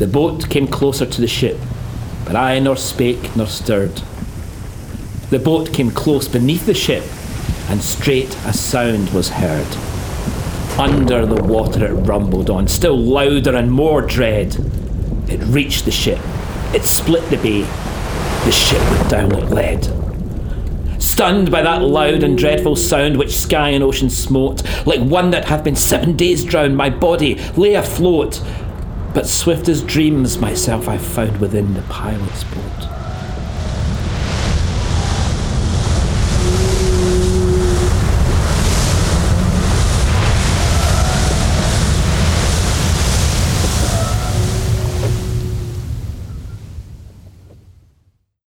The boat came closer to the ship, but I nor spake nor stirred. The boat came close beneath the ship, and straight a sound was heard. Under the water it rumbled on, still louder and more dread. It reached the ship. It split the bay. The ship went down like lead. Stunned by that loud and dreadful sound which sky and ocean smote, like one that hath been seven days drowned, my body lay afloat. But swift as dreams myself I found within the pilot's boat.